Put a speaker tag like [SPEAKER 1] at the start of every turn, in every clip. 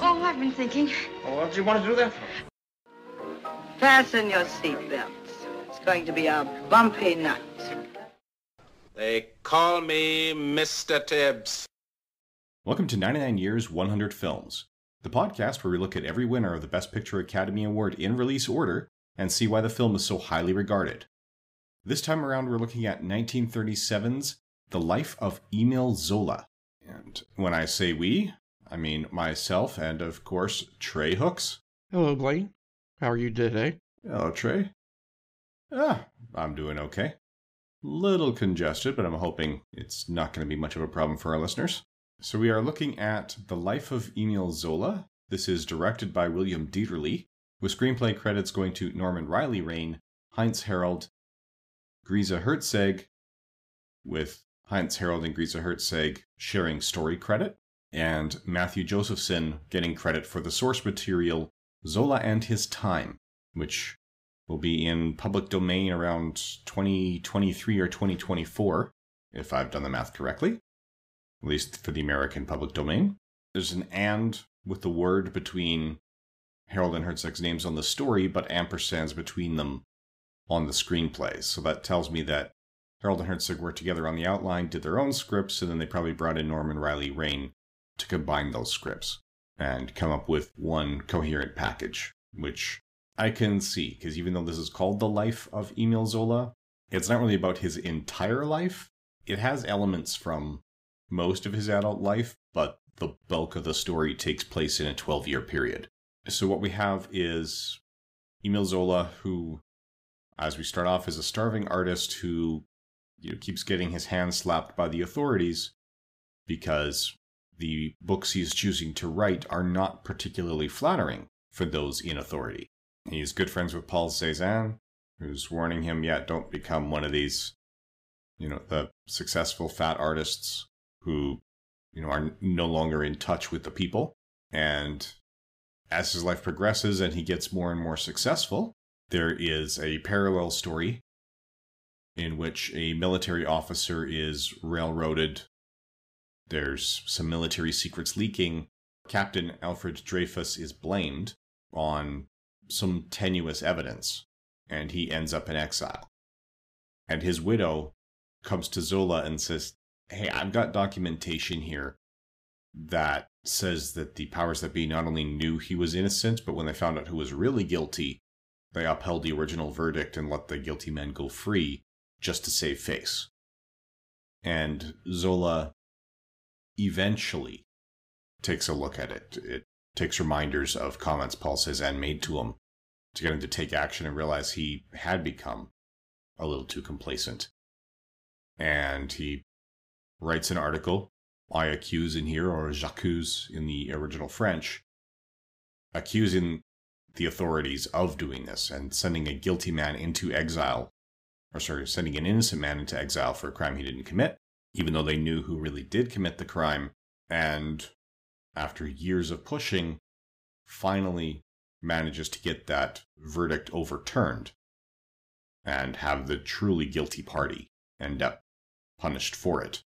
[SPEAKER 1] Oh, I've been thinking.
[SPEAKER 2] Well, what do you want to do that for?
[SPEAKER 1] Fasten your seatbelts. It's going to be a bumpy night.
[SPEAKER 3] They call me Mr. Tibbs.
[SPEAKER 4] Welcome to 99 Years, 100 Films, the podcast where we look at every winner of the Best Picture Academy Award in release order and see why the film is so highly regarded. This time around, we're looking at 1937's The Life of Emile Zola. And when I say we, I mean myself and, of course, Trey Hooks.
[SPEAKER 5] Hello, Blaine. How are you today?
[SPEAKER 4] Hello, Trey. Ah, I'm doing okay. Little congested, but I'm hoping it's not going to be much of a problem for our listeners. So we are looking at The Life of Emile Zola. This is directed by William Dieterle, with screenplay credits going to Norman Reilly Raine, Heinz Herald, Griza Herczeg, with Heinz Herald and Griza Herczeg sharing story credit, and Matthew Josephson getting credit for the source material Zola and His Time, which will be in public domain around 2023 or 2024, if I've done the math correctly, at least for the American public domain. There's an and with the word between Harold and Herzog's names on the story, but ampersands between them on the screenplay. So that tells me that Harold and Herzog worked together on the outline, did their own scripts, and then they probably brought in Norman Reilly Raine to combine those scripts and come up with one coherent package, which I can see, because even though this is called The Life of Emile Zola, it's not really about his entire life. It has elements from most of his adult life, but the bulk of the story takes place in a 12 year period. So what we have is Emile Zola, who, as we start off, is a starving artist who you know, keeps getting his hand slapped by the authorities because the books he's choosing to write are not particularly flattering for those in authority. He's good friends with Paul Cézanne, who's warning him, yet don't become one of these, you know, the successful fat artists who, you know, are no longer in touch with the people. And as his life progresses and he gets more and more successful, there is a parallel story in which a military officer is railroaded. There's some military secrets leaking. Captain Alfred Dreyfus is blamed on some tenuous evidence, and he ends up in exile. And his widow comes to Zola and says, Hey, I've got documentation here that says that the powers that be not only knew he was innocent, but when they found out who was really guilty, they upheld the original verdict and let the guilty men go free just to save face. And Zola eventually takes a look at it. It takes reminders of comments Paul Cézanne made to him to get him to take action and realize he had become a little too complacent. And he writes an article, I accuse in here, or j'accuse in the original French, accusing the authorities of doing this and sending a guilty man into exile, or sorry, sending an innocent man into exile for a crime he didn't commit, even though they knew who really did commit the crime. And after years of pushing, finally manages to get that verdict overturned and have the truly guilty party end up punished for it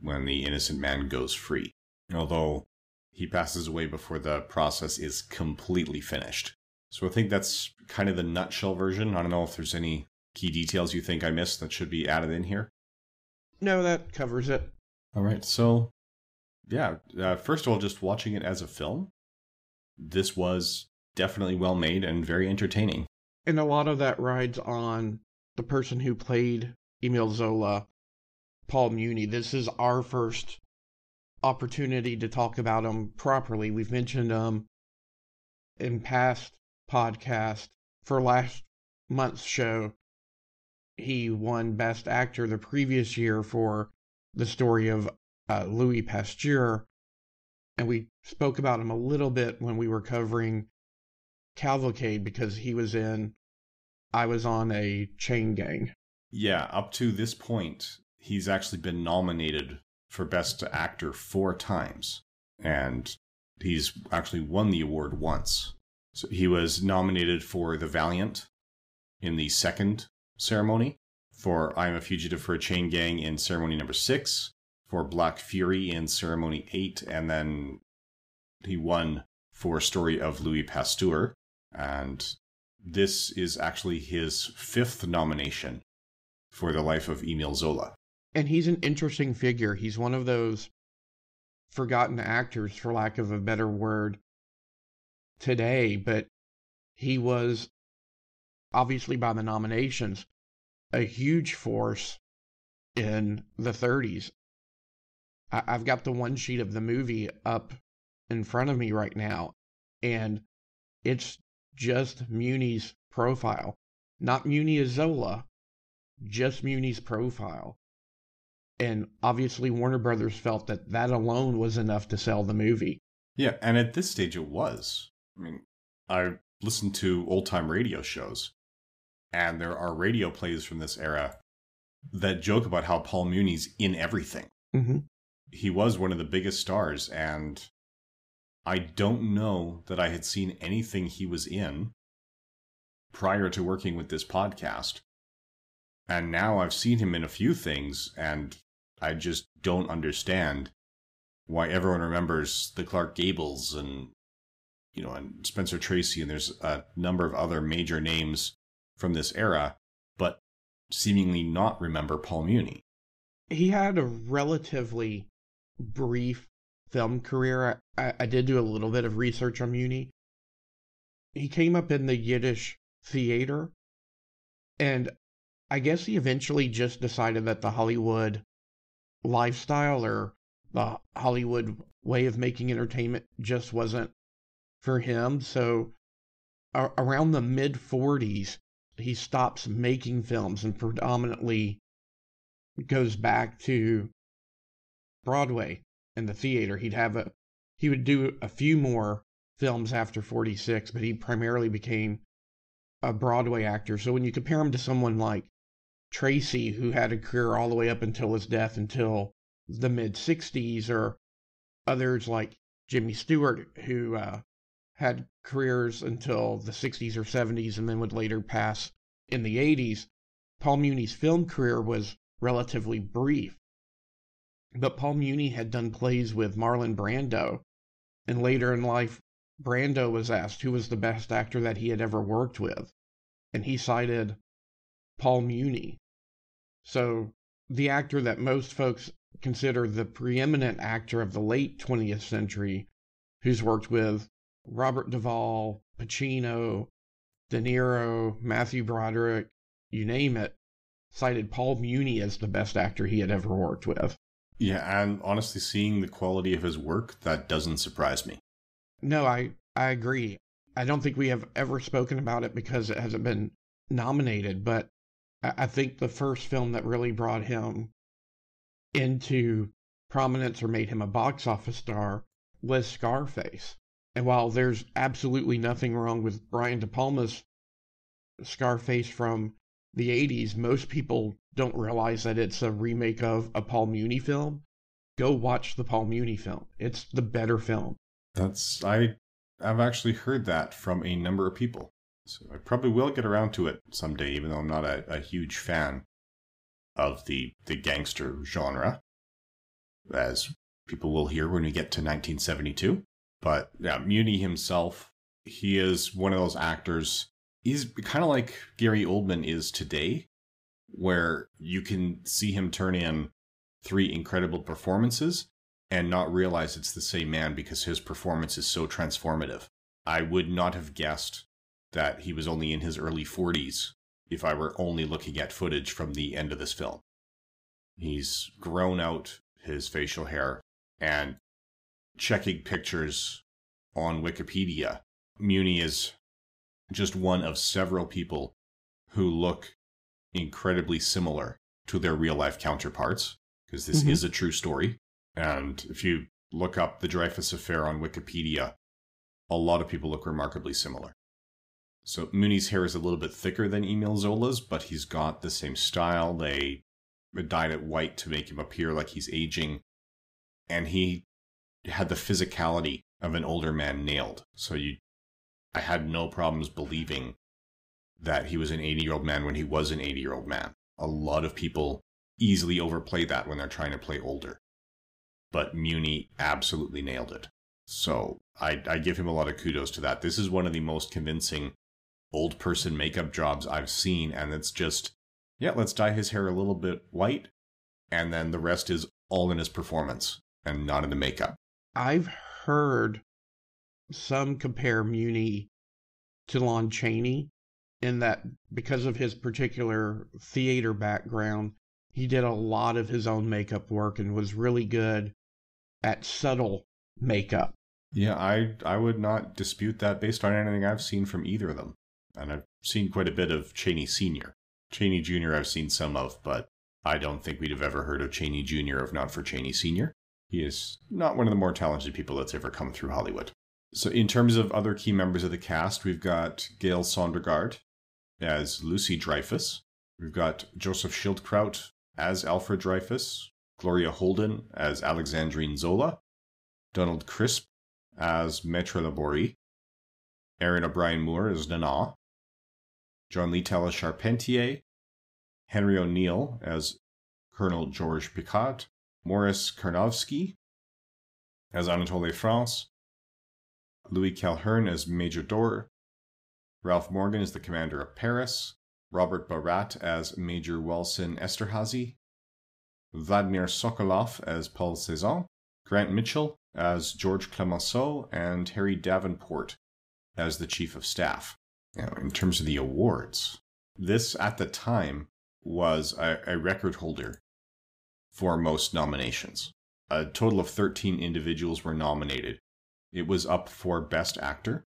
[SPEAKER 4] when the innocent man goes free. Although he passes away before the process is completely finished. So I think that's kind of the nutshell version. I don't know if there's any key details you think I missed that should be added in here.
[SPEAKER 5] No, that covers it.
[SPEAKER 4] All right. So, yeah, uh, first of all, just watching it as a film, this was definitely well made and very entertaining.
[SPEAKER 5] And a lot of that rides on the person who played Emile Zola, Paul Muni. This is our first opportunity to talk about him properly. We've mentioned him in past podcasts. For last month's show, he won Best Actor the previous year for the story of uh, Louis Pasteur. And we spoke about him a little bit when we were covering Cavalcade because he was in I was on a chain gang.
[SPEAKER 4] Yeah, up to this point, he's actually been nominated for Best Actor four times, and he's actually won the award once. So he was nominated for The Valiant in the second ceremony, for I Am a Fugitive for a Chain Gang in ceremony number six, for Black Fury in ceremony eight, and then he won for Story of Louis Pasteur. And this is actually his fifth nomination for the life of Emile Zola.
[SPEAKER 5] And he's an interesting figure. He's one of those forgotten actors, for lack of a better word, today, but he was obviously by the nominations a huge force in the 30s. I- have got the one sheet of the movie up in front of me right now, and it's just Muni's profile. Not Muni as Zola, just Muni's profile. And obviously, Warner Brothers felt that that alone was enough to sell the movie.
[SPEAKER 4] Yeah, and at this stage it was. I mean, I listened to old time radio shows, and there are radio plays from this era that joke about how Paul Muni's in everything.
[SPEAKER 5] Mm-hmm.
[SPEAKER 4] He was one of the biggest stars, and I don't know that I had seen anything he was in prior to working with this podcast. And now I've seen him in a few things, and I just don't understand why everyone remembers the Clark Gables and, you know, and Spencer Tracy, and there's a number of other major names from this era, but seemingly not remember Paul Muni.
[SPEAKER 5] He had a relatively brief film career. I, I did do a little bit of research on Muni. He came up in the Yiddish theater, and I guess he eventually just decided that the Hollywood lifestyle or the Hollywood way of making entertainment just wasn't for him. So around the mid 40s, he stops making films and predominantly goes back to Broadway and the theater. He'd have a he would do a few more films after 46, but he primarily became a Broadway actor. So when you compare him to someone like Tracy, who had a career all the way up until his death until the mid 60s, or others like Jimmy Stewart, who uh, had careers until the 60s or 70s and then would later pass in the 80s, Paul Muni's film career was relatively brief. But Paul Muni had done plays with Marlon Brando, and later in life, Brando was asked who was the best actor that he had ever worked with, and he cited Paul Muni. So, the actor that most folks consider the preeminent actor of the late 20th century, who's worked with Robert Duvall, Pacino, De Niro, Matthew Broderick, you name it, cited Paul Muni as the best actor he had ever worked with.
[SPEAKER 4] Yeah, and honestly, seeing the quality of his work, that doesn't surprise me.
[SPEAKER 5] No, I, I agree. I don't think we have ever spoken about it because it hasn't been nominated, but I think the first film that really brought him into prominence or made him a box office star was Scarface. And while there's absolutely nothing wrong with Brian De Palma's Scarface from the 80s, most people don't realize that it's a remake of a Paul Muni film. Go watch the Paul Muni film. It's the better film.
[SPEAKER 4] That's I I've actually heard that from a number of people. So I probably will get around to it someday, even though I'm not a, a huge fan of the the gangster genre, as people will hear when we get to 1972. But yeah, Muni himself, he is one of those actors. He's kind of like Gary Oldman is today, where you can see him turn in three incredible performances and not realize it's the same man because his performance is so transformative. I would not have guessed that he was only in his early 40s if I were only looking at footage from the end of this film. He's grown out his facial hair and checking pictures on Wikipedia. Muni is just one of several people who look incredibly similar to their real life counterparts, because this mm-hmm. is a true story. And if you look up the Dreyfus Affair on Wikipedia, a lot of people look remarkably similar. So Muni's hair is a little bit thicker than Emile Zola's, but he's got the same style. They dyed it white to make him appear like he's aging. And he had the physicality of an older man nailed. So you I had no problems believing that he was an 80 year old man when he was an 80 year old man. A lot of people easily overplay that when they're trying to play older. But Muni absolutely nailed it. So I, I give him a lot of kudos to that. This is one of the most convincing old person makeup jobs I've seen, and it's just, yeah, let's dye his hair a little bit white, and then the rest is all in his performance and not in the makeup.
[SPEAKER 5] I've heard some compare Muni to Lon Chaney in that because of his particular theater background, he did a lot of his own makeup work and was really good at subtle makeup.
[SPEAKER 4] Yeah, I I would not dispute that based on anything I've seen from either of them. And I've seen quite a bit of Chaney Sr. Chaney Jr. I've seen some of, but I don't think we'd have ever heard of Chaney Jr. if not for Chaney Sr. He is not one of the more talented people that's ever come through Hollywood. So, in terms of other key members of the cast, we've got Gale Sondergaard as Lucy Dreyfus. We've got Joseph Schildkraut as Alfred Dreyfus, Gloria Holden as Alexandrine Zola, Donald Crisp as Maître Laborie, Erin O'Brien Moore as Nana, John Litel as Charpentier, Henry O'Neill as Colonel George Picquart, Morris Carnovsky as Anatole France, Louis Calhern as Major Dor, Ralph Morgan as the commander of Paris, Robert Barrat as Major Walsin Esterhazy, Vladimir Sokoloff as Paul Cezanne, Grant Mitchell as George Clemenceau, and Harry Davenport as the Chief of Staff. Now, in terms of the awards, this at the time was a, a record holder for most nominations. A total of 13 individuals were nominated. It was up for Best Actor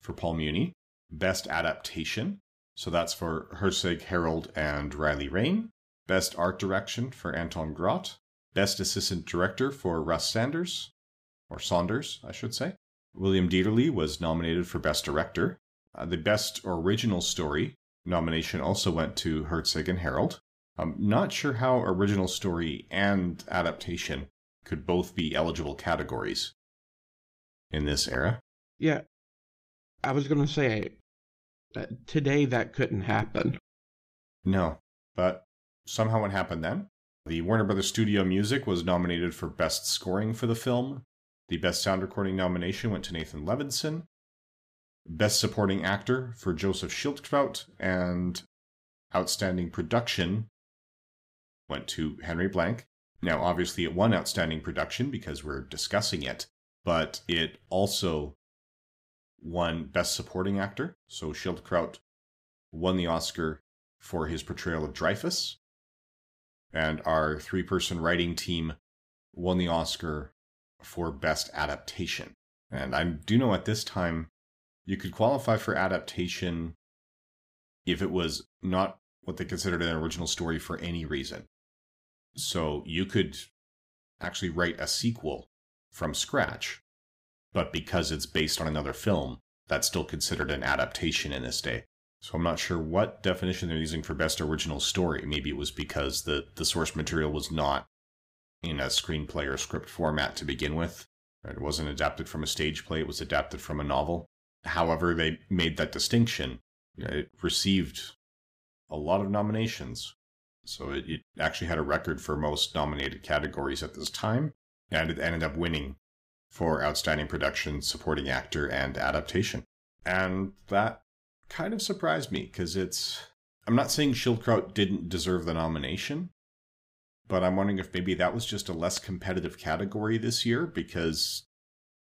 [SPEAKER 4] for Paul Muni, Best Adaptation, so that's for Herczeg, Harold, and Riley Rain, Best Art Direction for Anton Grot, Best Assistant Director for Russ Sanders, or Saunders, I should say. William Dieterle was nominated for Best Director. Uh, the Best Original Story nomination also went to Herczeg and Harold. I'm not sure how original story and adaptation could both be eligible categories in this era.
[SPEAKER 5] Yeah, I was going to say that today that couldn't happen.
[SPEAKER 4] No, but somehow it happened then. The Warner Brothers Studio Music was nominated for Best Scoring for the film. The Best Sound Recording nomination went to Nathan Levinson. Best Supporting Actor for Joseph Schildkraut, and Outstanding Production went to Henry Blanke. Now, obviously, it won Outstanding Production because we're discussing it, but it also won Best Supporting Actor. So Schildkraut won the Oscar for his portrayal of Dreyfus. And our three person writing team won the Oscar for Best Adaptation. And I do know at this time you could qualify for adaptation if it was not what they considered an original story for any reason. So you could actually write a sequel from scratch but because it's based on another film, that's still considered an adaptation in this day. So I'm not sure what definition they're using for best original story. Maybe it was because the, the source material was not in a screenplay or script format to begin with. It wasn't adapted from a stage play, it was adapted from a novel. However, they made that distinction. It received a lot of nominations. So it, it actually had a record for most nominated categories at this time, and it ended up winning for Outstanding Production, Supporting Actor, and Adaptation. And that kind of surprised me because it's. I'm not saying Schildkraut didn't deserve the nomination, but I'm wondering if maybe that was just a less competitive category this year because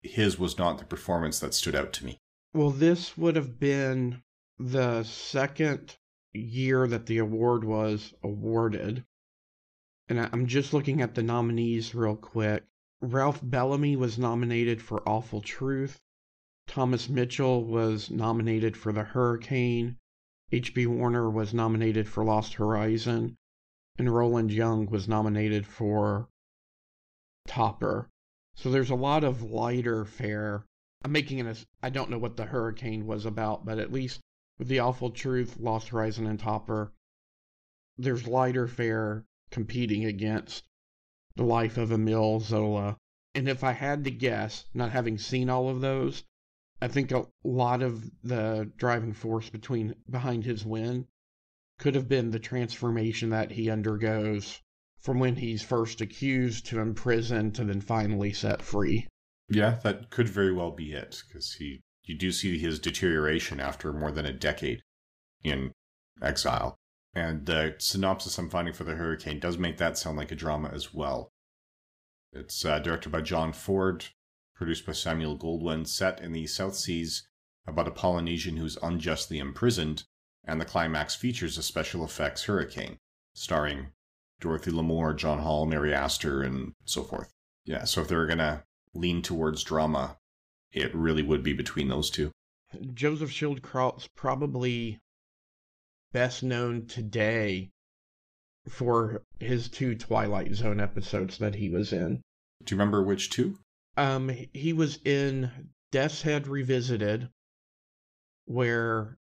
[SPEAKER 4] his was not the performance that stood out to me.
[SPEAKER 5] Well, this would have been the second year that the award was awarded. And I'm just looking at the nominees real quick. Ralph Bellamy was nominated for Awful Truth. Thomas Mitchell was nominated for The Hurricane. H.B. Warner was nominated for Lost Horizon. And Roland Young was nominated for Topper. So there's a lot of lighter fare. I'm making as I don't know what The Hurricane was about, but at least The Awful Truth, Lost Horizon, and Topper, there's lighter fare competing against The Life of Emile Zola. And if I had to guess, not having seen all of those, I think a lot of the driving force between behind his win could have been the transformation that he undergoes from when he's first accused to imprisoned to then finally set free.
[SPEAKER 4] Yeah, that could very well be it, because he you do see his deterioration after more than a decade in exile. And the synopsis I'm finding for the Hurricane does make that sound like a drama as well. It's uh, directed by John Ford, produced by Samuel Goldwyn, set in the South Seas about a Polynesian who's unjustly imprisoned, and the climax features a special effects hurricane, starring Dorothy Lamour, Jon Hall, Mary Astor, and so forth. Yeah, so if they were gonna lean towards drama, it really would be between those two.
[SPEAKER 5] Joseph Schildkraut's probably best known today for his two Twilight Zone episodes that he was in.
[SPEAKER 4] Do you remember which two?
[SPEAKER 5] Um, he was in Death's Head Revisited, where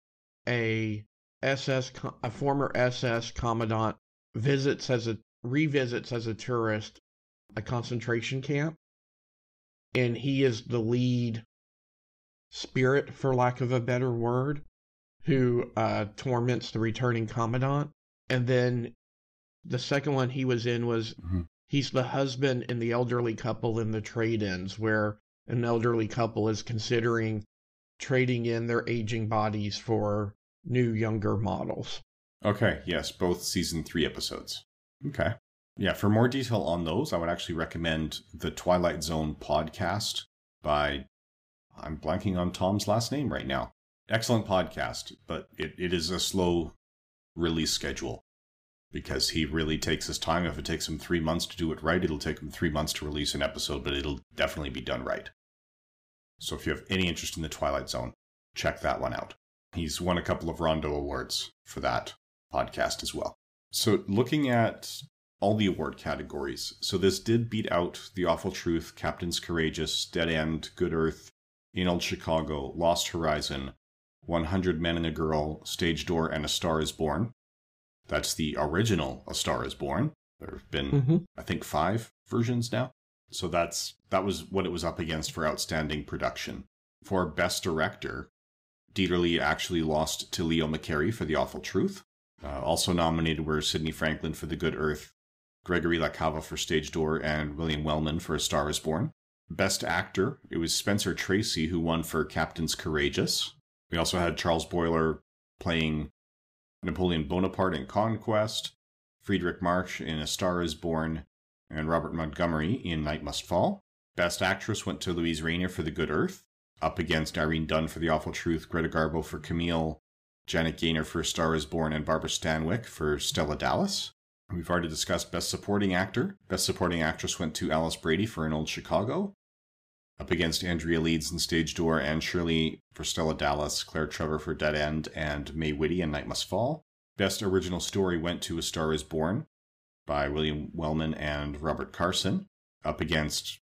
[SPEAKER 5] a SS, a former SS commandant visits as a revisits as a tourist a concentration camp, and he is the lead spirit, for lack of a better word, who uh, torments the returning commandant. And then the second one he was in was mm-hmm. he's the husband in the elderly couple in the trade ins, where an elderly couple is considering trading in their aging bodies for new, younger models.
[SPEAKER 4] Okay, yes, both season three episodes. Okay. Yeah, for more detail on those, I would actually recommend the Twilight Zone podcast by, I'm blanking on Tom's last name right now. Excellent podcast, but it, it is a slow release schedule because he really takes his time. If it takes him three months to do it right, it'll take him three months to release an episode, but it'll definitely be done right. So if you have any interest in the Twilight Zone, check that one out. He's won a couple of Rondo Awards for that podcast as well. So looking at all the award categories, so this did beat out The Awful Truth, Captain's Courageous, Dead End, Good Earth, In Old Chicago, Lost Horizon, 100 Men and a Girl, Stage Door, and A Star is Born. That's the original A Star is Born. There have been, mm-hmm. I think, five versions now. So that's that was what it was up against for outstanding production. For Best Director, Dieterle actually lost to Leo McCarey for The Awful Truth. Uh, also nominated were Sidney Franklin for The Good Earth, Gregory LaCava for Stage Door, and William Wellman for A Star is Born. Best Actor, it was Spencer Tracy who won for Captain's Courageous. We also had Charles Boyer playing Napoleon Bonaparte in Conquest, Fredric March in A Star is Born, and Robert Montgomery in Night Must Fall. Best Actress went to Luise Rainer for The Good Earth, up against Irene Dunne for The Awful Truth, Greta Garbo for Camille, Janet Gaynor for A Star is Born, and Barbara Stanwyck for Stella Dallas. We've already discussed Best Supporting Actor. Best Supporting Actress went to Alice Brady for An Old Chicago. Up against Andrea Leeds in Stage Door and Shirley for Stella Dallas, Claire Trevor for Dead End, and May Whitty in Night Must Fall. Best Original Story went to A Star is Born by William Wellman and Robert Carson. Up against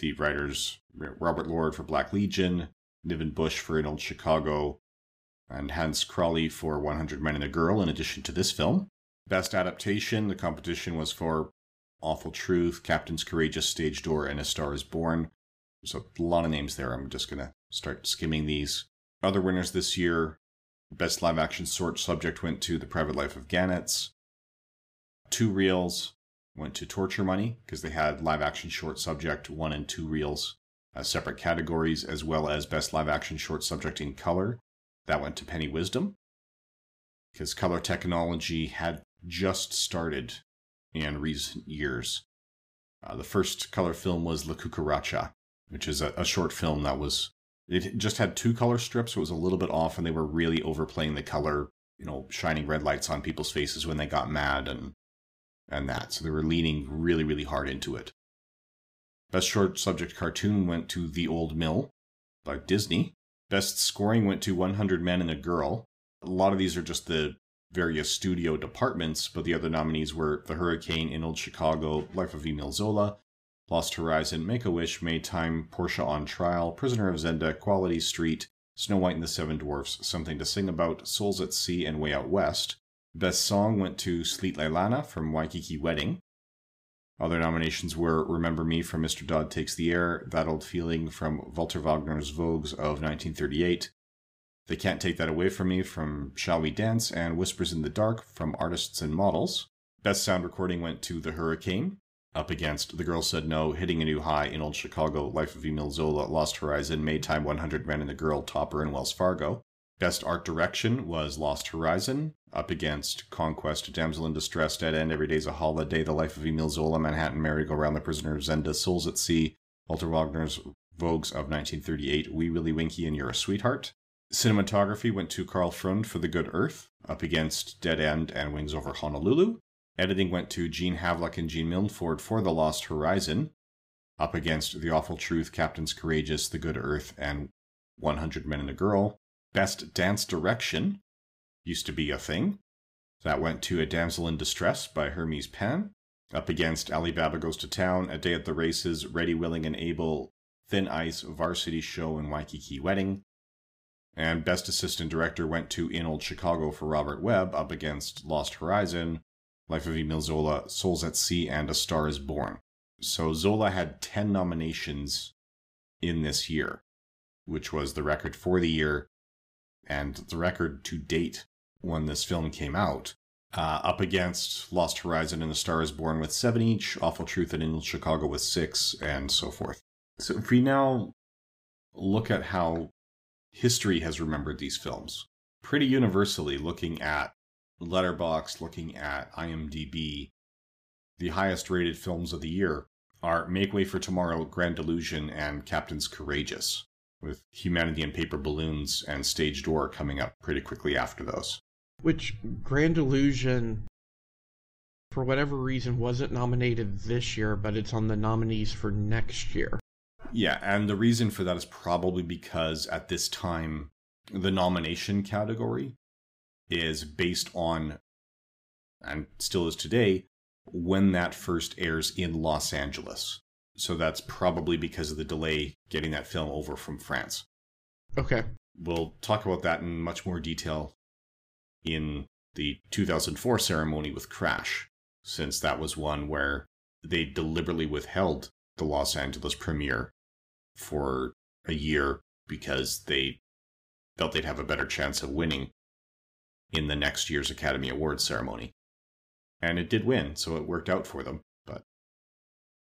[SPEAKER 4] the writers Robert Lord for Black Legion, Niven Busch for An Old Chicago, and Hans Kraly for 100 Men and a Girl, in addition to this film. Best adaptation, the competition was for Awful Truth, Captain's Courageous Stage Door, and A Star is Born. There's a lot of names there. I'm just going to start skimming these. Other winners this year Best Live Action Short Subject went to The Private Life of Gannets. Two reels went to Torture Money because they had live action short subject one and two reels as separate categories, as well as Best Live Action Short Subject in Color. That went to Penny Wisdom because color technology had just started in recent years. Uh, the first color film was La Cucaracha, which is a, a, short film that was, it just had two color strips. So it was a little bit off, and they were really overplaying the color, you know, shining red lights on people's faces when they got mad and and that. So they were leaning really, really hard into it. Best short subject cartoon went to The Old Mill by Disney. Best scoring went to 100 Men and a Girl. A lot of these are just the various studio departments, but the other nominees were The Hurricane in Old Chicago, Life of Emile Zola, Lost Horizon, Make a Wish, May Time, Portia on Trial, Prisoner of Zenda, Quality Street, Snow White and the Seven Dwarfs, Something to Sing About, Souls at Sea, and Way Out West. Best Song went to Sweet Leilani from Waikiki Wedding. Other nominations were Remember Me from Mr. Dodd Takes the Air, That Old Feeling from Walter Wanger's Vogues of 1938, They Can't Take That Away From Me from Shall We Dance, and Whispers in the Dark from Artists and Models. Best Sound Recording went to The Hurricane, up against The Girl Said No, Hitting a New High in Old Chicago, Life of Emile Zola, Lost Horizon, Maytime 100 Men and the Girl, Topper, and Wells Fargo. Best Art Direction was Lost Horizon, up against Conquest, Damsel in Distress, Dead End, Every Day's a Holiday, The Life of Emile Zola, Manhattan Merry-Go-Round, The Prisoner of Zenda, Souls at Sea, Walter Wanger's Vogues of 1938, Wee Willie Winkie and You're a Sweetheart. Cinematography went to Karl Freund for The Good Earth, up against Dead End and Wings Over Honolulu. Editing went to Gene Havlick and Gene Milford for The Lost Horizon, up against The Awful Truth, Captains Courageous, The Good Earth, and 100 Men and a Girl. Best Dance Direction used to be a thing. That went to A Damsel in Distress by Hermes Pan, up against Alibaba Goes to Town, A Day at the Races, Ready, Willing, and Able, Thin Ice, Varsity Show, and Waikiki Wedding. And Best Assistant Director went to In Old Chicago for Robert Webb, up against Lost Horizon, Life of Emile Zola, Souls at Sea, and A Star is Born. So Zola had 10 nominations in this year, which was the record for the year and the record to date when this film came out. Uh, up against Lost Horizon and A Star is Born with seven each, Awful Truth and In Chicago with six, and so forth. So if we now look at how history has remembered these films, pretty universally looking at Letterboxd looking at IMDb, the highest rated films of the year are Make Way for Tomorrow, Grand Illusion, and Captains Courageous, with Humanity and Paper Balloons and Stage Door coming up pretty quickly after those.
[SPEAKER 5] Which Grand Illusion, for whatever reason, wasn't nominated this year, but it's on the nominees for next year.
[SPEAKER 4] Yeah, and the reason for that is probably because at this time, the nomination category is based on, and still is today, when that first airs in Los Angeles. So that's probably because of the delay getting that film over from France.
[SPEAKER 5] Okay.
[SPEAKER 4] We'll talk about that in much more detail in the 2004 ceremony with Crash, since that was one where they deliberately withheld the Los Angeles premiere for a year because they felt they'd have a better chance of winning in the next year's Academy Awards ceremony. And it did win, so it worked out for them. But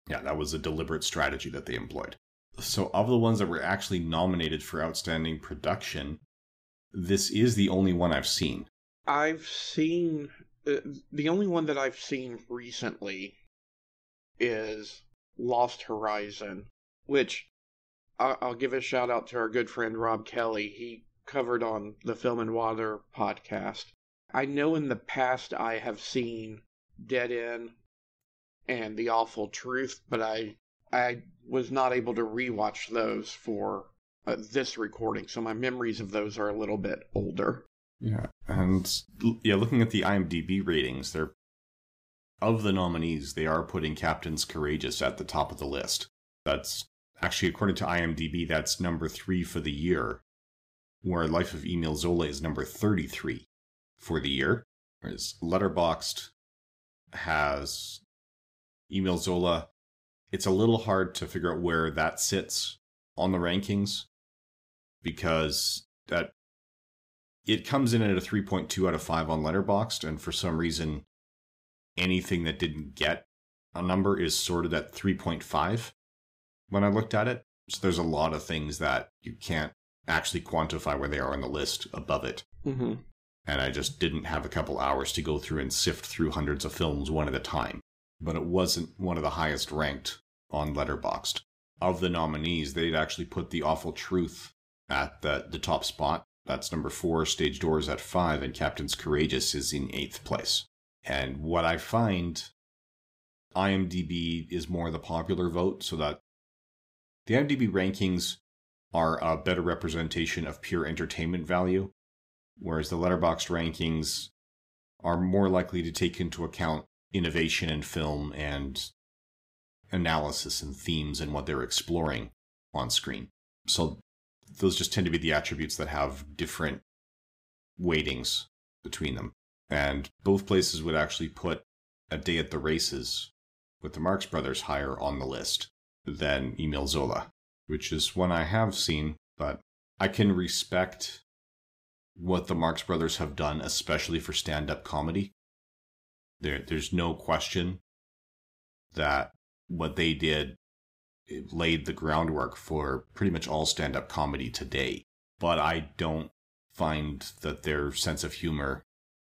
[SPEAKER 4] yeah, that was a deliberate strategy that they employed. So, of the ones that were actually nominated for Outstanding Production, this is the only one I've seen.
[SPEAKER 5] I've seen. Uh, the only one that I've seen recently is Lost Horizon, which I- I'll give a shout out to our good friend Rob Kelly. He covered on the Film and Water podcast. I know in the past I have seen Dead End and The Awful Truth, but I I was not able to rewatch those for uh, this recording, so my memories of those are a little bit older.
[SPEAKER 4] Yeah, and yeah, looking at the IMDb ratings, they're of the nominees, they are putting Captains Courageous at the top of the list. That's actually, according to IMDb, that's number three for the year, where Life of Emile Zola is number 33 for the year. Whereas Letterboxd has Emile Zola. It's a little hard to figure out where that sits on the rankings because that it comes in at a 3.2 out of 5 on Letterboxd, and for some reason, anything that didn't get a number is sorted at 3.5 when I looked at it. So there's a lot of things that you can't actually quantify where they are on the list above it.
[SPEAKER 5] Mm-hmm.
[SPEAKER 4] And I just didn't have a couple hours to go through and sift through hundreds of films one at a time. But it wasn't one of the highest ranked on Letterboxd. Of the nominees, they'd actually put The Awful Truth at the, the top spot. That's number four, Stage Doors at five, and Captains Courageous is in eighth place. And what I find, IMDb is more the popular vote, so that the IMDb rankings are a better representation of pure entertainment value, whereas the Letterboxd rankings are more likely to take into account innovation in film and analysis and themes and what they're exploring on screen. So those just tend to be the attributes that have different weightings between them. And both places would actually put a day at the races with the Marx Brothers higher on the list than Emile Zola, which is one I have seen, but I can respect what the Marx Brothers have done, especially for stand up comedy. There, there's no question that what they did laid the groundwork for pretty much all stand up comedy today. But I don't find that their sense of humor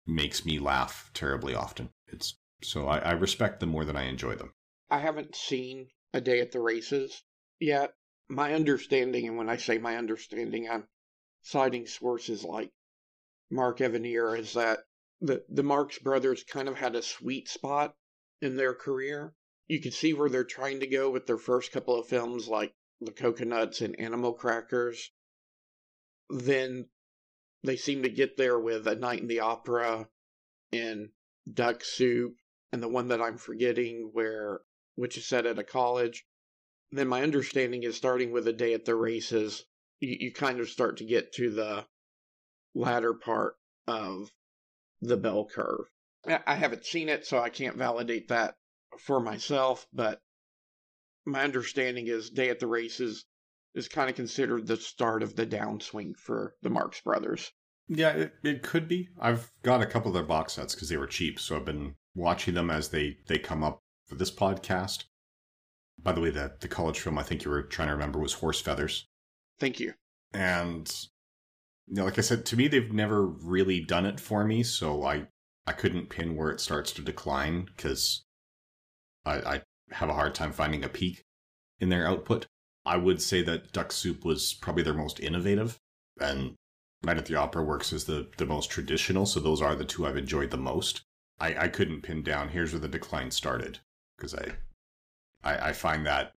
[SPEAKER 4] makes me laugh terribly often. It's so I, I respect them more than I enjoy them.
[SPEAKER 5] I haven't seen a day at the races yet. My understanding, and when I say my understanding, I'm citing sources like Mark Evanier, is that the, the Marx brothers kind of had a sweet spot in their career. You can see where they're trying to go with their first couple of films, like The Cocoanuts and Animal Crackers. Then they seem to get there with A Night in the Opera and Duck Soup and the one that I'm forgetting where which is set at a college. Then my understanding is starting with a day at the races, you, you kind of start to get to the latter part of the bell curve. I haven't seen it, so I can't validate that for myself, but my understanding is Day at the Races is kind of considered the start of the downswing for the Marx Brothers.
[SPEAKER 4] Yeah, it, it could be. I've got a couple of their box sets because they were cheap, so I've been watching them as they they come up for this podcast. By the way, the the college film I think you were trying to remember was Horse Feathers.
[SPEAKER 5] Thank you.
[SPEAKER 4] And you know, like I said, to me they've never really done it for me, so I I couldn't pin where it starts to decline because I, I have a hard time finding a peak in their output. I would say that Duck Soup was probably their most innovative, and Night at the Opera Works is the, the most traditional, so those are the two I've enjoyed the most. I, I couldn't pin down here's where the decline started because I, I I find that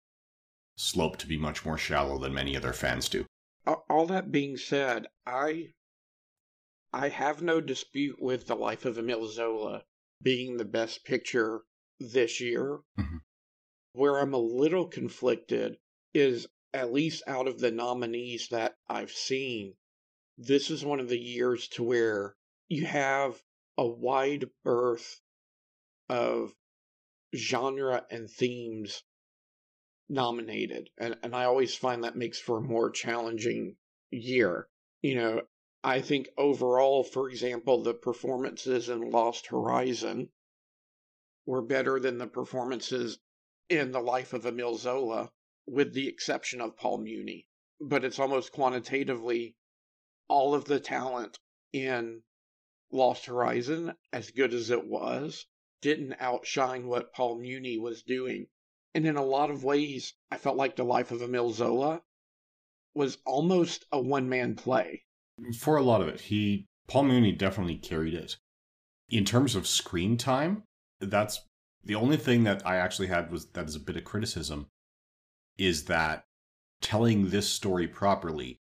[SPEAKER 4] slope to be much more shallow than many other fans do.
[SPEAKER 5] All that being said, I I have no dispute with The Life of Emile Zola being the best picture this year.
[SPEAKER 4] Mm-hmm.
[SPEAKER 5] Where I'm a little conflicted is at least out of the nominees that I've seen, this is one of the years to where you have a wide berth of genre and themes nominated. And, and I always find that makes for a more challenging year. You know, I think overall, for example, the performances in Lost Horizon were better than the performances in the life of Emile Zola, with the exception of Paul Muni. But it's almost quantitatively all of the talent in Lost Horizon, as good as it was, didn't outshine what Paul Muni was doing. And in a lot of ways, I felt like The Life of Emile Zola was almost a one man play.
[SPEAKER 4] For a lot of it, he Paul Muni definitely carried it. In terms of screen time, that's the only thing that I actually had was that is a bit of criticism is that telling this story properly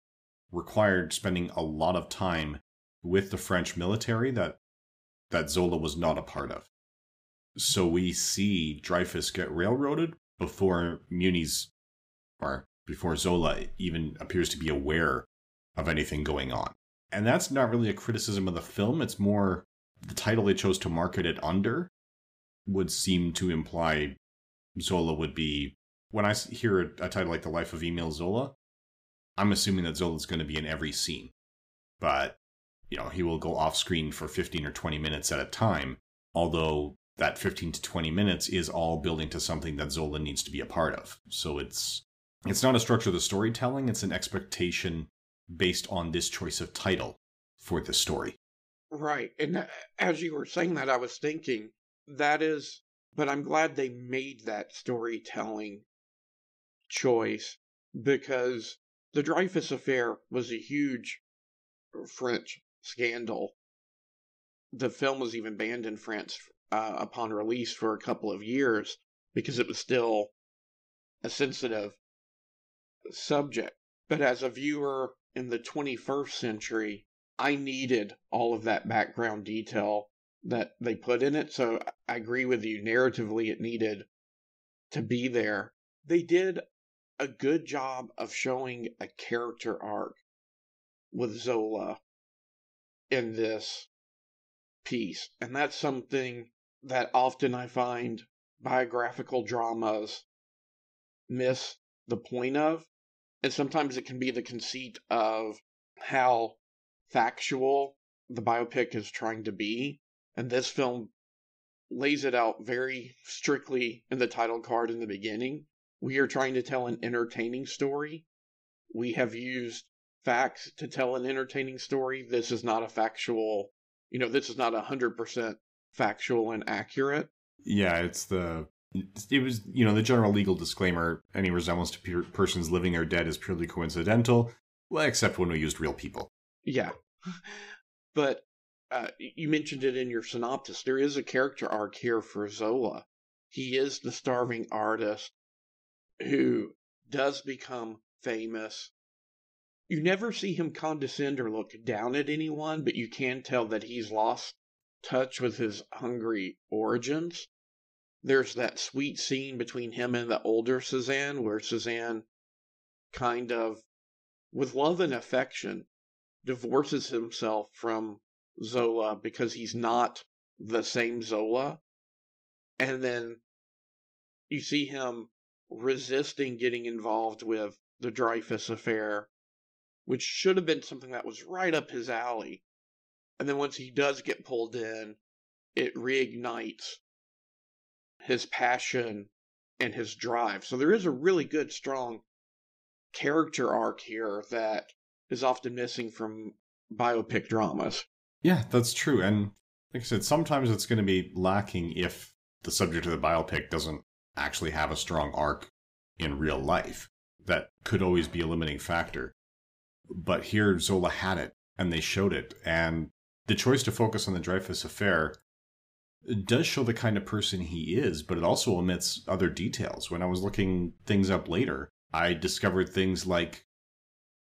[SPEAKER 4] required spending a lot of time with the French military that that Zola was not a part of. So we see Dreyfus get railroaded before Muni's or before Zola even appears to be aware of anything going on. And that's not really a criticism of the film, it's more the title they chose to market it under would seem to imply Zola would be. When I hear a title like The Life of Emile Zola, I'm assuming that Zola's going to be in every scene. But, you know, he will go off screen for 15 or 20 minutes at a time, although that 15 to 20 minutes is all building to something that Zola needs to be a part of. So it's it's not a structure of the storytelling, it's an expectation based on this choice of title for the story.
[SPEAKER 5] Right. And as you were saying that I was thinking that is but I'm glad they made that storytelling choice because the Dreyfus affair was a huge French scandal. The film was even banned in France uh, upon release for a couple of years because it was still a sensitive subject. But as a viewer in the 21st century, I needed all of that background detail that they put in it. So I agree with you. Narratively, it needed to be there. They did a good job of showing a character arc with Zola in this piece. And that's something that often I find biographical dramas miss the point of. And sometimes it can be the conceit of how factual the biopic is trying to be. And this film lays it out very strictly in the title card in the beginning. We are trying to tell an entertaining story. We have used facts to tell an entertaining story. This is not a factual, you know, this is not a 100% factual and accurate.
[SPEAKER 4] Yeah, it's the it was you know the general legal disclaimer any resemblance to persons living or dead is purely coincidental well except when we used real people.
[SPEAKER 5] Yeah. But uh, you mentioned it in your synopsis. There is a character arc here for zola. He is the starving artist who does become famous. You never see him condescend or look down at anyone but you can tell that he's lost touch with his hungry origins there's that sweet scene between him and the older Cézanne where Cézanne kind of, with love and affection, divorces himself from Zola because he's not the same Zola. And then you see him resisting getting involved with the Dreyfus affair, which should have been something that was right up his alley. And then once he does get pulled in, it reignites his passion and his drive. So there is a really good, strong character arc here that is often missing from biopic dramas.
[SPEAKER 4] Yeah, that's true. And like I said, sometimes it's going to be lacking if the subject of the biopic doesn't actually have a strong arc in real life. That could always be a limiting factor. But here, Zola had it, and they showed it. And the choice to focus on the Dreyfus affair does show the kind of person he is, but it also omits other details. When I was looking things up later, I discovered things like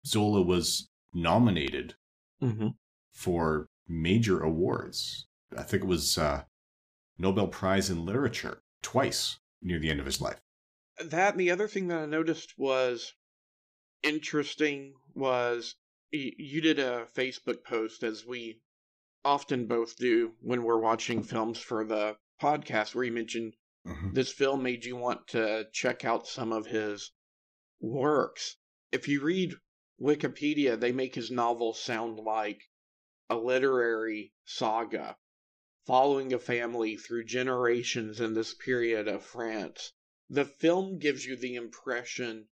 [SPEAKER 4] Zola was nominated
[SPEAKER 5] mm-hmm.
[SPEAKER 4] for major awards. I think it was uh, Nobel Prize in Literature twice near the end of his life.
[SPEAKER 5] That and the other thing that I noticed was interesting was you did a Facebook post as we often both do when we're watching films for the podcast, where you mentioned mm-hmm. this film made you want to check out some of his works. If you read Wikipedia, they make his novels sound like a literary saga following a family through generations in this period of France. The film gives you the impression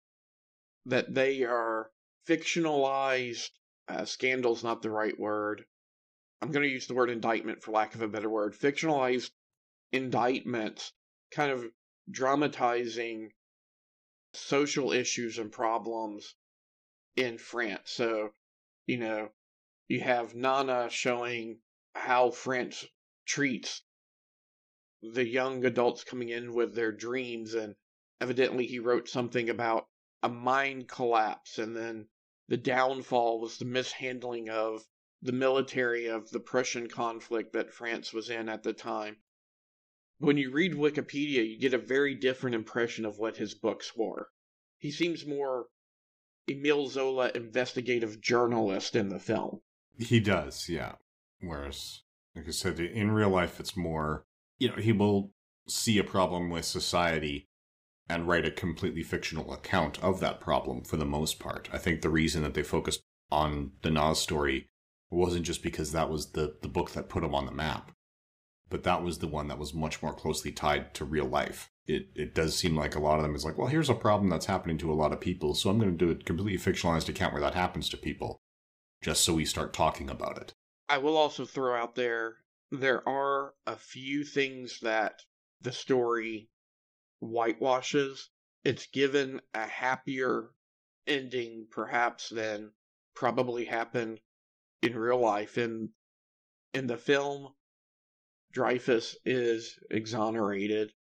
[SPEAKER 5] that they are fictionalized, uh, scandal's not the right word, I'm going to use the word indictment for lack of a better word, fictionalized indictments, kind of dramatizing social issues and problems in France. So, you know, you have Nana showing how France treats the young adults coming in with their dreams, and evidently he wrote something about a mine collapse, and then the downfall was the mishandling of the military of the Prussian conflict that France was in at the time. When you read Wikipedia, you get a very different impression of what his books were. He seems more Emile Zola investigative journalist in the film.
[SPEAKER 4] He does, yeah. Whereas, like I said, in real life, it's more, you know, he will see a problem with society and write a completely fictional account of that problem for the most part. I think the reason that they focused on the Nas story it wasn't just because that was the, the book that put him on the map, but that was the one that was much more closely tied to real life. It, it does seem like a lot of them is like, well, here's a problem that's happening to a lot of people, so I'm going to do a completely fictionalized account where that happens to people, just so we start talking about it.
[SPEAKER 5] I will also throw out there there are a few things that the story whitewashes. It's given a happier ending, perhaps, than probably happened in real life. In in the film, Dreyfus is exonerated.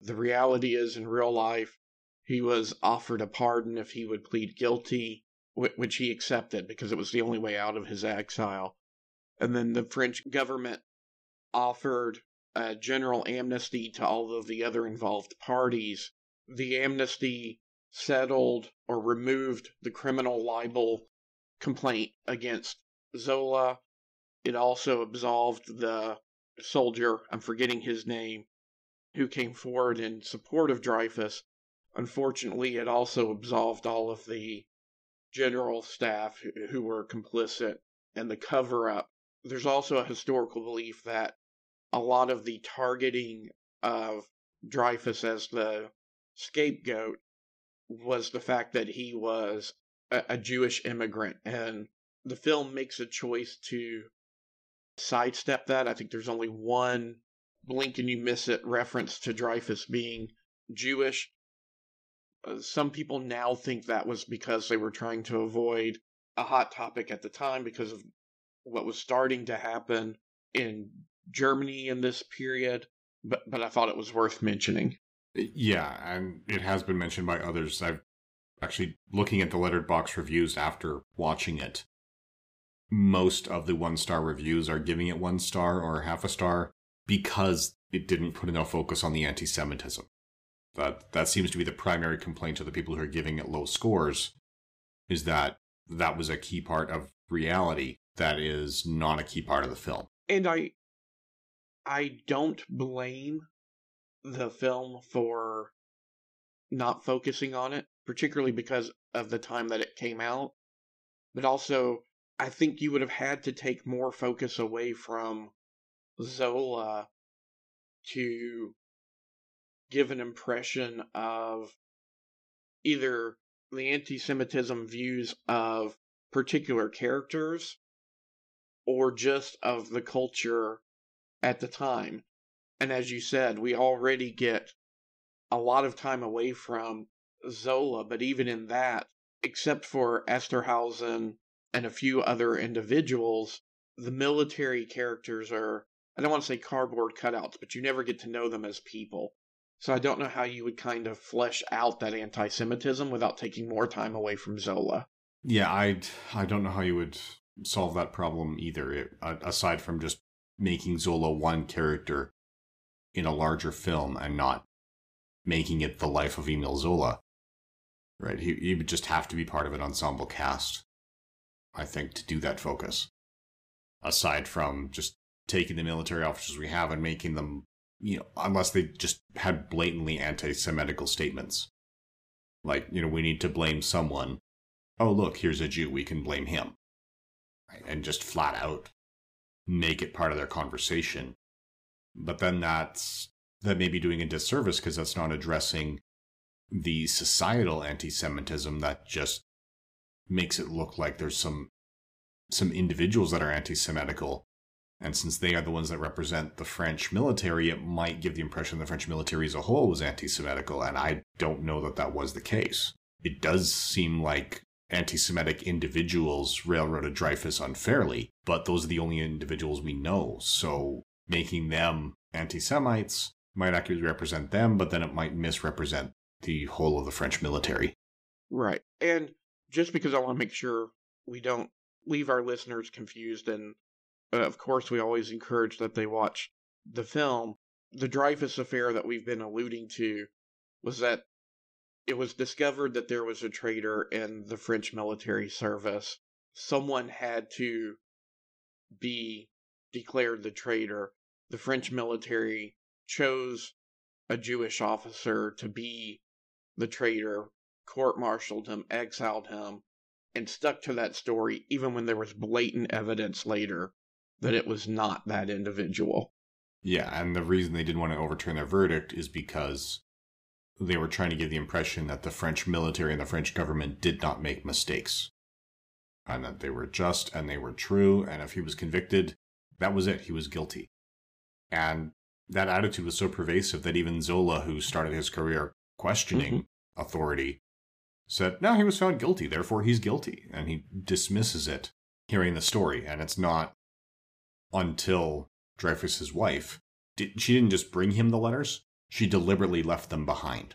[SPEAKER 5] The reality is, in real life, he was offered a pardon if he would plead guilty, which he accepted because it was the only way out of his exile. And then the French government offered a general amnesty to all of the other involved parties. The amnesty settled or removed the criminal libel complaint against Zola. It also absolved the soldier, I'm forgetting his name, who came forward in support of Dreyfus. Unfortunately, it also absolved all of the general staff who were complicit in the cover up. There's also a historical belief that a lot of the targeting of Dreyfus as the scapegoat was the fact that he was a, a Jewish immigrant. And the film makes a choice to sidestep that. I think there's only one blink and you miss it reference to Dreyfus being Jewish. Uh, some people now think that was because they were trying to avoid a hot topic at the time because of what was starting to happen in Germany in this period. But but I thought it was worth mentioning.
[SPEAKER 4] Yeah, and it has been mentioned by others. I've actually looking at the Letterboxd reviews after watching it. Most of the one star reviews are giving it one star or half a star because it didn't put enough focus on the anti Semitism. That that seems to be the primary complaint of the people who are giving it low scores, is that that was a key part of reality that is not a key part of the film.
[SPEAKER 5] And I I don't blame the film for not focusing on it, particularly mm-hmm. because of the time that it came out. But also, I think you would have had to take more focus away from Zola to give an impression of either the anti Semitism views of particular characters or just of the culture at the time. And as you said, we already get a lot of time away from Zola, but even in that, except for Esterhausen and a few other individuals, the military characters are, I don't want to say cardboard cutouts, but you never get to know them as people. So I don't know how you would kind of flesh out that anti Semitism without taking more time away from Zola.
[SPEAKER 4] Yeah, I I don't know how you would solve that problem either, it, aside from just making Zola one character in a larger film and not making it the life of Emile Zola. Right? He, he would just have to be part of an ensemble cast, I think, to do that focus. Aside from just taking the military officers we have and making them, you know, unless they just had blatantly anti Semitical statements. Like, you know, we need to blame someone. Oh, look, here's a Jew, we can blame him. Right? And just flat out make it part of their conversation. But then that's that may be doing a disservice because that's not addressing the societal anti-Semitism that just makes it look like there's some some individuals that are anti-Semitical. And since they are the ones that represent the French military, it might give the impression the French military as a whole was anti Semitical, and I don't know that that was the case. It does seem like anti Semitic individuals railroaded Dreyfus unfairly, but those are the only individuals we know. So making them anti Semites might accurately represent them, but then it might misrepresent the whole of the French military.
[SPEAKER 5] Right. And just because I want to make sure we don't leave our listeners confused, and uh, of course, we always encourage that they watch the film, the Dreyfus affair that we've been alluding to was that it was discovered that there was a traitor in the French military service. Someone had to be declared the traitor. The French military chose a Jewish officer to be the traitor, court martialed him, exiled him, and stuck to that story even when there was blatant evidence later that it was not that individual.
[SPEAKER 4] Yeah, and the reason they didn't want to overturn their verdict is because they were trying to give the impression that the French military and the French government did not make mistakes. And that they were just and they were true, and if he was convicted, that was it, he was guilty. And that attitude was so pervasive that even Zola, who started his career questioning mm-hmm. authority, said, no, he was found guilty, therefore he's guilty. And he dismisses it, hearing the story. And it's not until Dreyfus's wife, did, she didn't just bring him the letters, she deliberately left them behind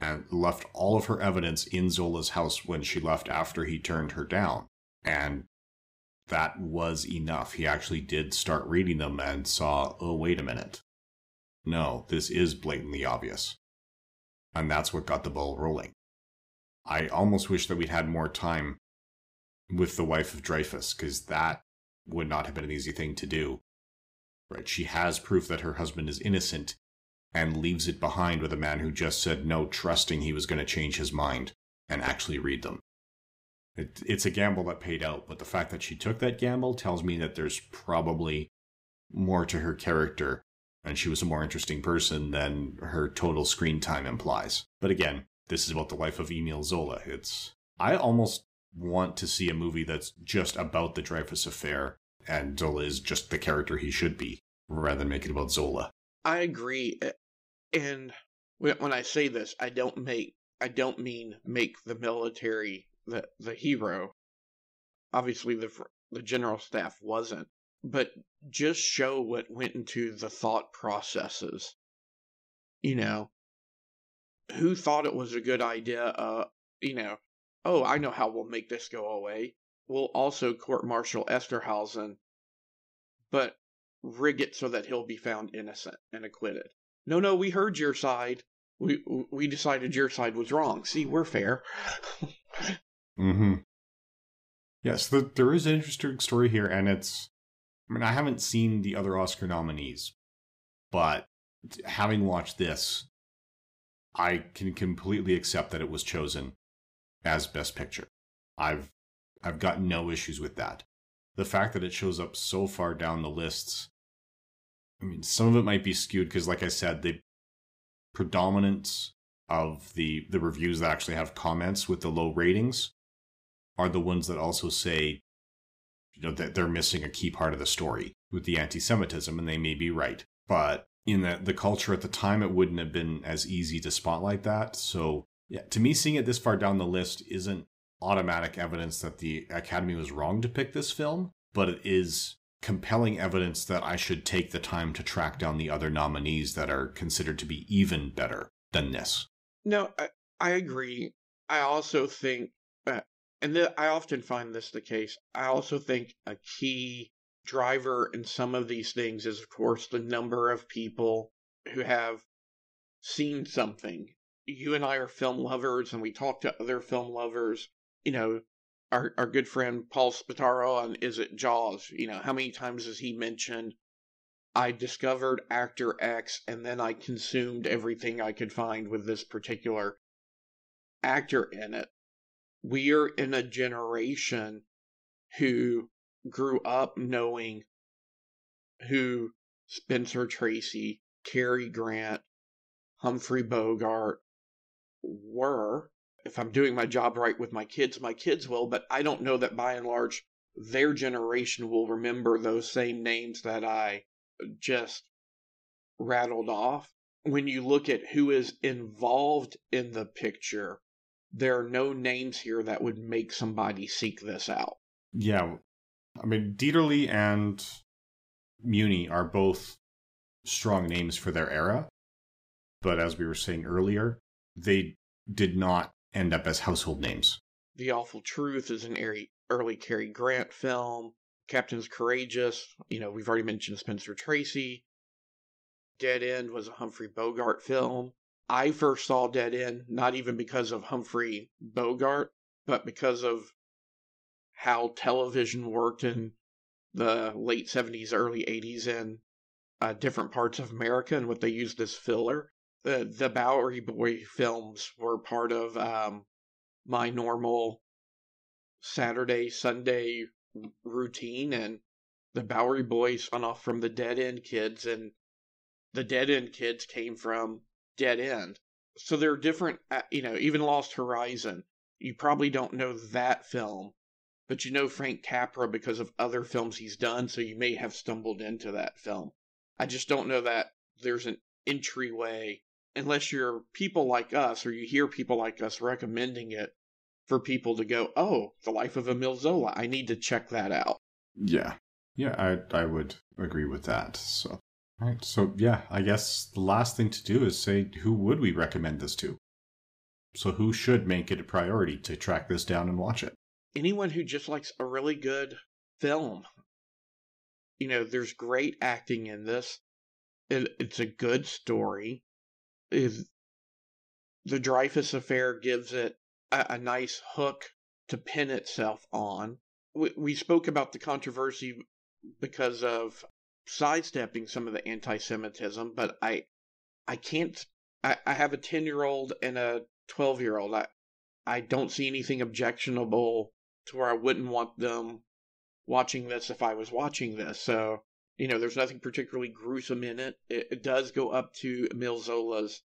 [SPEAKER 4] and left all of her evidence in Zola's house when she left after he turned her down. And that was enough. He actually did start reading them and saw, oh, wait a minute. No, this is blatantly obvious. And that's what got the ball rolling. I almost wish that we'd had more time with the wife of Dreyfus, because that would not have been an easy thing to do. Right? She has proof that her husband is innocent and leaves it behind with a man who just said no, trusting he was going to change his mind and actually read them. It, it's a gamble that paid out, but the fact that she took that gamble tells me that there's probably more to her character and she was a more interesting person than her total screen time implies. But again, this is about the life of Emile Zola. It's I almost want to see a movie that's just about the Dreyfus affair and Zola is just the character he should be rather than make it about Zola.
[SPEAKER 5] I agree. Eh, and when I say this, I don't make I don't mean make the military the the hero. Obviously the the general staff wasn't, but just show what went into the thought processes. You know, who thought it was a good idea? Uh, you know, oh, I know how we'll make this go away. We'll also court martial Esterhausen, but rig it so that he'll be found innocent and acquitted. No, no, we heard your side. We we decided your side was wrong. See, we're fair.
[SPEAKER 4] mm-hmm. Yes, the, there is an interesting story here, and it's I mean, I haven't seen the other Oscar nominees, but having watched this, I can completely accept that it was chosen as Best Picture. I've I've got no issues with that. The fact that it shows up so far down the lists, I mean, some of it might be skewed because, like I said, the predominance of the the reviews that actually have comments with the low ratings are the ones that also say you know that they're missing a key part of the story with the anti-Semitism, and they may be right. But in the the culture at the time, it wouldn't have been as easy to spotlight that. So yeah, to me, seeing it this far down the list isn't automatic evidence that the Academy was wrong to pick this film, but it is compelling evidence that I should take the time to track down the other nominees that are considered to be even better than this.
[SPEAKER 5] No, I, I agree. I also think and the, I often find this the case. I also think a key driver in some of these things is, of course, the number of people who have seen something. You and I are film lovers, and we talk to other film lovers. You know, our our good friend Paul Spataro on Is It Jaws? You know, how many times has he mentioned? I discovered actor X, and then I consumed everything I could find with this particular actor in it we're in a generation who grew up knowing who Spencer Tracy, Cary Grant, Humphrey Bogart were. If I'm doing my job right with my kids, my kids will, but I don't know that by and large their generation will remember those same names that I just rattled off. When you look at who is involved in the picture, there are no names here that would make somebody seek this out.
[SPEAKER 4] Yeah. I mean, Dieterle and Muni are both strong names for their era. But as we were saying earlier, they did not end up as household names.
[SPEAKER 5] The Awful Truth is an early, early Cary Grant film. Captains Courageous, you know, we've already mentioned Spencer Tracy. Dead End was a Humphrey Bogart film. I first saw Dead End not even because of Humphrey Bogart, but because of how television worked in the late 70s, early 80s in uh, different parts of America and what they used as filler. The, the Bowery Boy films were part of um, my normal Saturday, Sunday routine, and the Bowery Boys spun off from the Dead End Kids, and the Dead End Kids came from dead end. So there are different, uh, you know, even Lost Horizon. You probably don't know that film, but you know Frank Capra because of other films he's done, so you may have stumbled into that film. I just don't know that there's an entryway unless you're people like us or you hear people like us recommending it for people to go, oh, the life of Emile Zola. I need to check that out.
[SPEAKER 4] Yeah. Yeah, I I would agree with that. So Right. So yeah, I guess the last thing to do is say who would we recommend this to? So who should make it a priority to track this down and watch it?
[SPEAKER 5] Anyone who just likes a really good film. You know, there's great acting in this. It, it's a good story. The Dreyfus affair gives it a, a nice hook to pin itself on. We, we spoke about the controversy because of sidestepping some of the anti-Semitism, but I I can't. I, I have a ten year old and a twelve year old. I I don't see anything objectionable to where I wouldn't want them watching this if I was watching this. So you know, there's nothing particularly gruesome in it. It, it does go up to Emile Zola's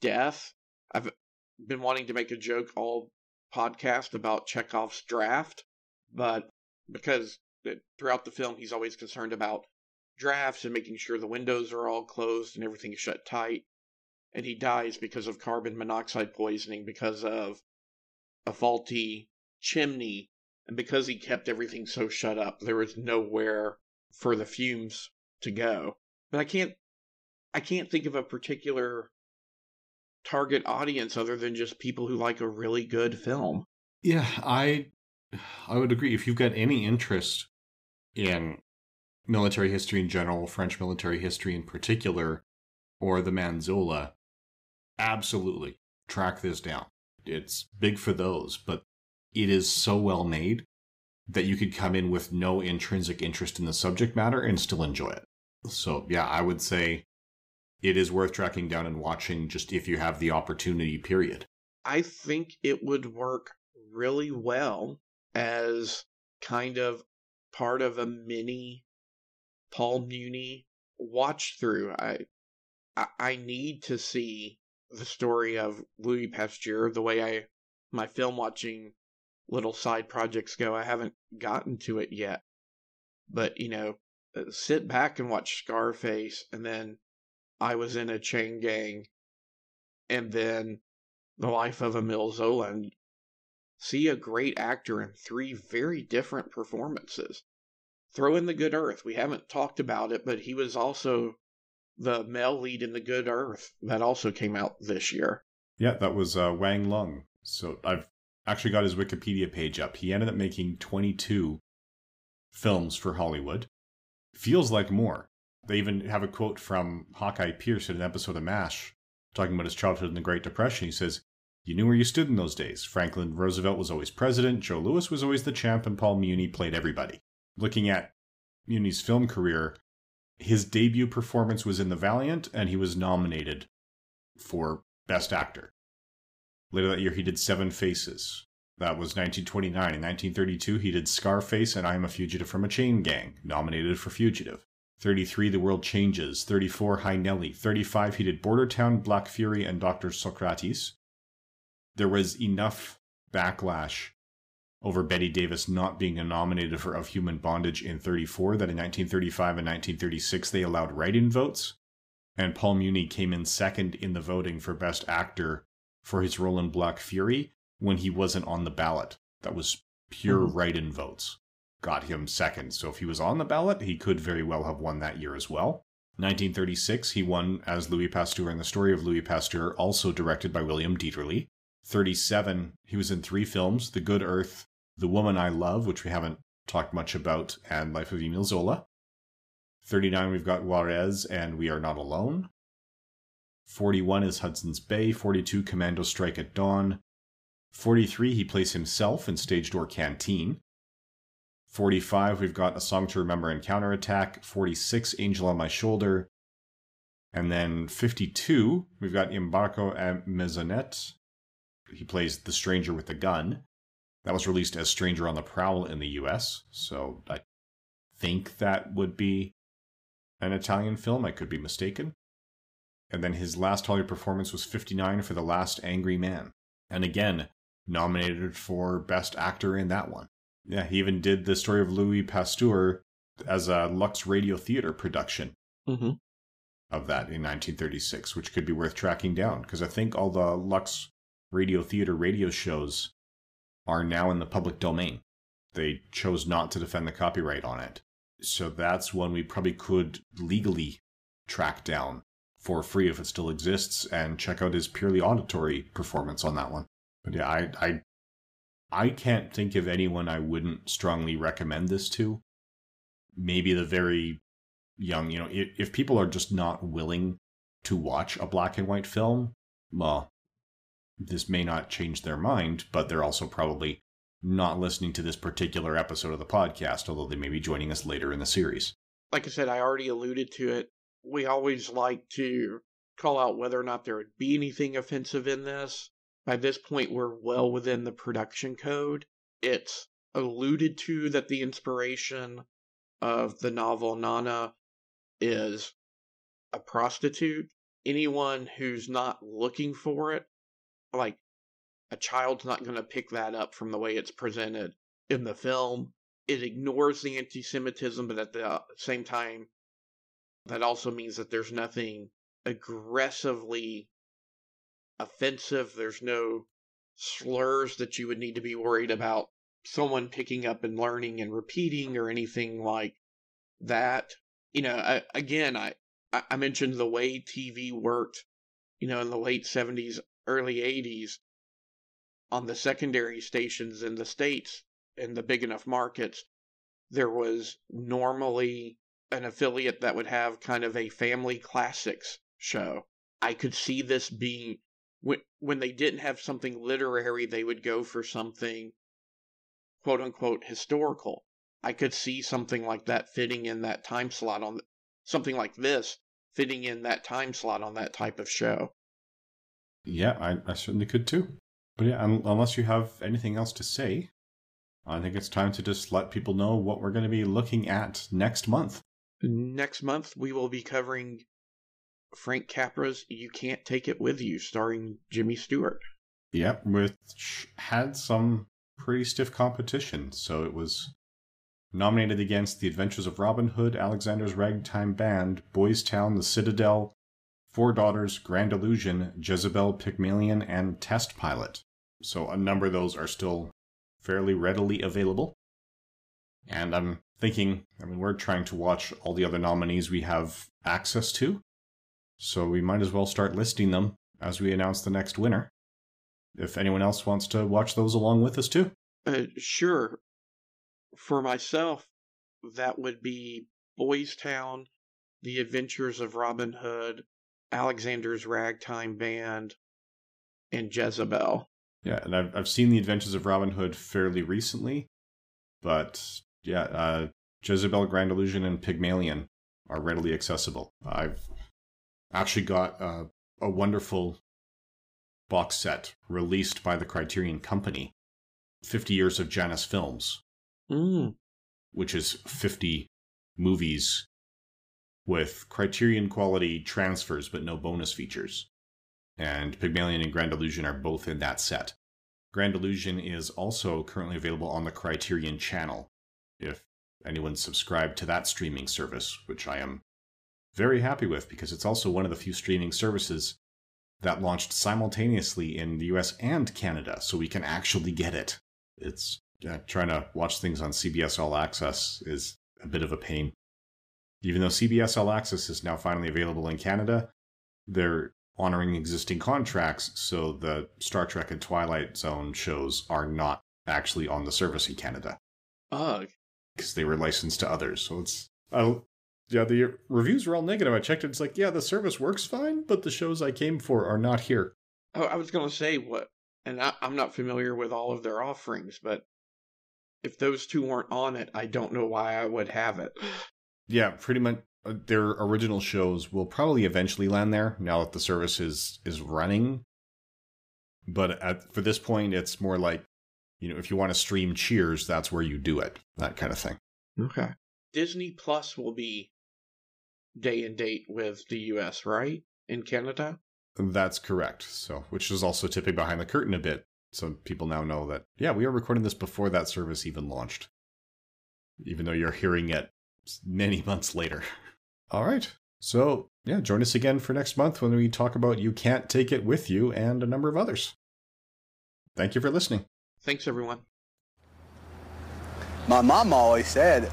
[SPEAKER 5] death. I've been wanting to make a joke all podcast about Chekhov's draft, but because throughout the film he's always concerned about drafts and making sure the windows are all closed and everything is shut tight. And he dies because of carbon monoxide poisoning because of a faulty chimney. And because he kept everything so shut up, there was nowhere for the fumes to go. But I can't I can't think of a particular target audience other than just people who like a really good film.
[SPEAKER 4] Yeah, I I would agree. If you've got any interest in military history in general, French military history in particular, or the man Zola, absolutely track this down. It's big for those, but it is so well made that you could come in with no intrinsic interest in the subject matter and still enjoy it. So, yeah, I would say it is worth tracking down and watching just if you have the opportunity, period.
[SPEAKER 5] I think it would work really well as kind of part of a mini Paul Muni watch through. I, I need to see the story of Louis Pasteur the way I my film watching little side projects go. I haven't gotten to it yet. But, you know, uh, sit back and watch Scarface and then I was in a chain gang and then The Life of Emile Zola and see a great actor in three very different performances. Throw in The Good Earth. We haven't talked about it, but he was also the male lead in The Good Earth that also came out this year.
[SPEAKER 4] Yeah, that was uh, Wang Lung. So I've actually got his Wikipedia page up. He ended up making 22 films for Hollywood. Feels like more. They even have a quote from Hawkeye Pierce in an episode of MASH talking about his childhood in the Great Depression. He says, You knew where you stood in those days. Franklin Roosevelt was always president, Joe Louis was always the champ, and Paul Muni played everybody looking at Muni's film career, his debut performance was in The Valiant, and he was nominated for Best Actor. Later that year, he did Seven Faces. That was 1929. In 1932, he did Scarface and I Am a Fugitive from a Chain Gang, nominated for Fugitive. 33, The World Changes. 34, Hi, Nellie. 35, he did Bordertown, Black Fury, and Dr. Socrates. There was enough backlash over Bette Davis not being nominated for Of Human Bondage in 34, that in 1935 and 1936 they allowed write in votes. And Paul Muni came in second in the voting for Best Actor for his role in Black Fury when he wasn't on the ballot. That was pure mm-hmm. write in votes. Got him second. So if he was on the ballot, he could very well have won that year as well. 1936, he won as Louis Pasteur in the story of Louis Pasteur, also directed by William Dieterle. 37, he was in three films The Good Earth, The Woman I Love, which we haven't talked much about, and Life of Emile Zola. 39, we've got Juarez and We Are Not Alone. 41 is Hudson's Bay. 42, Commando Strike at Dawn. 43, he plays himself in Stage Door Canteen. 45, we've got A Song to Remember and Counterattack. 46, Angel on My Shoulder. And then 52, we've got Imbarco a Mezzanotte he plays the stranger with the gun. That was released as Stranger on the Prowl in the US, so I think that would be an Italian film. I could be mistaken. And then his last Hollywood performance was 59 for The Last Angry Man. And again, nominated for Best Actor in that one. Yeah, he even did the story of Louis Pasteur as a Lux Radio Theater production
[SPEAKER 5] mm-hmm.
[SPEAKER 4] of that in 1936, which could be worth tracking down because I think all the Lux radio theater radio shows are now in the public domain. They chose not to defend the copyright on it. So that's one we probably could legally track down for free if it still exists and check out his purely auditory performance on that one. But yeah, I I I can't think of anyone I wouldn't strongly recommend this to. Maybe the very young, you know, if, if people are just not willing to watch a black and white film, well, this may not change their mind, but they're also probably not listening to this particular episode of the podcast, although they may be joining us later in the series.
[SPEAKER 5] Like I said, I already alluded to it. We always like to call out whether or not there would be anything offensive in this. By this point, we're well within the production code. It's alluded to that the inspiration of the novel Nana is a prostitute. Anyone who's not looking for it, like a child's not going to pick that up from the way it's presented in the film. It ignores the anti Semitism, but at the same time, that also means that there's nothing aggressively offensive. There's no slurs that you would need to be worried about someone picking up and learning and repeating or anything like that. You know, I, again, I, I mentioned the way TV worked, you know, in the late 70s, early 80s on the secondary stations in the States in the big enough markets. There was normally an affiliate that would have kind of a family classics show. I could see this being when when they didn't have something literary, they would go for something quote unquote historical. I could see something like that fitting in that time slot on something like this fitting in that time slot on that type of show.
[SPEAKER 4] Yeah, I, I certainly could too. But yeah, unless you have anything else to say, I think it's time to just let people know what we're going to be looking at next month.
[SPEAKER 5] Next month, we will be covering Frank Capra's You Can't Take It With You, starring Jimmy Stewart.
[SPEAKER 4] Yep, which had some pretty stiff competition. So it was nominated against The Adventures of Robin Hood, Alexander's Ragtime Band, Boys Town, The Citadel, Four Daughters, Grand Illusion, Jezebel, Pygmalion, and Test Pilot. So a number of those are still fairly readily available. And I'm thinking, I mean, we're trying to watch all the other nominees we have access to. So we might as well start listing them as we announce the next winner. If anyone else wants to watch those along with us too.
[SPEAKER 5] Uh, sure. For myself, that would be Boys Town, The Adventures of Robin Hood, Alexander's Ragtime Band, and Jezebel.
[SPEAKER 4] Yeah, and I've I've seen the Adventures of Robin Hood fairly recently, but yeah, uh, Jezebel, Grand Illusion, and Pygmalion are readily accessible. I've actually got uh, a wonderful box set released by the Criterion Company, 50 Years of Janus Films,
[SPEAKER 5] mm.
[SPEAKER 4] which is 50 movies with Criterion quality transfers but no bonus features and Pygmalion and Grand Illusion are both in that set. Grand Illusion is also currently available on the Criterion channel, if anyone's subscribed to that streaming service, which I am very happy with because it's also one of the few streaming services that launched simultaneously in the US and Canada, so we can actually get it. It's yeah, trying to watch things on CBS All Access is a bit of a pain. Even though CBS All Access is now finally available in Canada, they're honoring existing contracts, so the Star Trek and Twilight Zone shows are not actually on the service in Canada.
[SPEAKER 5] Ugh.
[SPEAKER 4] Because they were licensed to others. So it's. Uh, yeah, the reviews were all negative. I checked it. It's like, yeah, the service works fine, but the shows I came for are not here.
[SPEAKER 5] Oh, I was going to say what, and I, I'm not familiar with all of their offerings, but if those two weren't on it, I don't know why I would have it.
[SPEAKER 4] Yeah, pretty much. Uh, their original shows will probably eventually land there now that the service is is running. But at, for this point, it's more like, you know, if you want to stream Cheers, that's where you do it. That kind of thing.
[SPEAKER 5] Okay. Disney Plus will be day and date with the US, right? In Canada?
[SPEAKER 4] That's correct. So, which is also tipping behind the curtain a bit. So people now know that, yeah, we are recording this before that service even launched. Even though you're hearing it many months later. All right. So, yeah, join us again for next month when we talk about You Can't Take It With You and a number of others. Thank you for listening.
[SPEAKER 5] Thanks, everyone.
[SPEAKER 6] My mom always said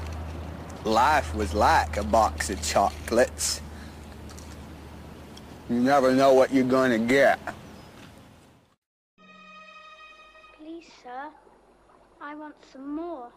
[SPEAKER 6] life was like a box of chocolates. You never know what you're going to get.
[SPEAKER 7] Please, sir, I want some more.